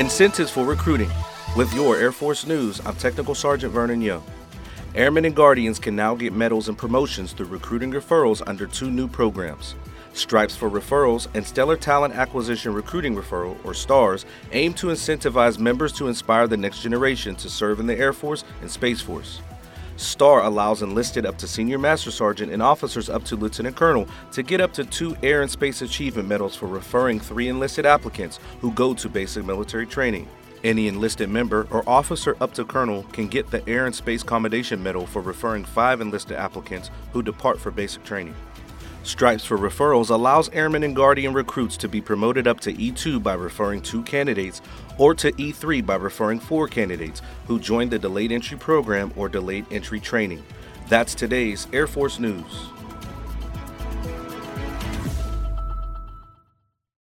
Incentives for recruiting. With your Air Force News, I'm Technical Sergeant Vernon Young. Airmen and Guardians can now get medals and promotions through recruiting referrals under two new programs. Stripes for Referrals and Stellar Talent Acquisition Recruiting Referral, or STARS, aim to incentivize members to inspire the next generation to serve in the Air Force and Space Force. STAR allows enlisted up to Senior Master Sergeant and officers up to Lieutenant Colonel to get up to two Air and Space Achievement Medals for referring three enlisted applicants who go to basic military training. Any enlisted member or officer up to colonel can get the Air and Space Commendation Medal for referring five enlisted applicants who depart for basic training. Stripes for Referrals allows Airmen and Guardian recruits to be promoted up to E2 by referring two candidates or to E3 by referring four candidates who joined the Delayed Entry Program or Delayed Entry Training. That's today's Air Force News.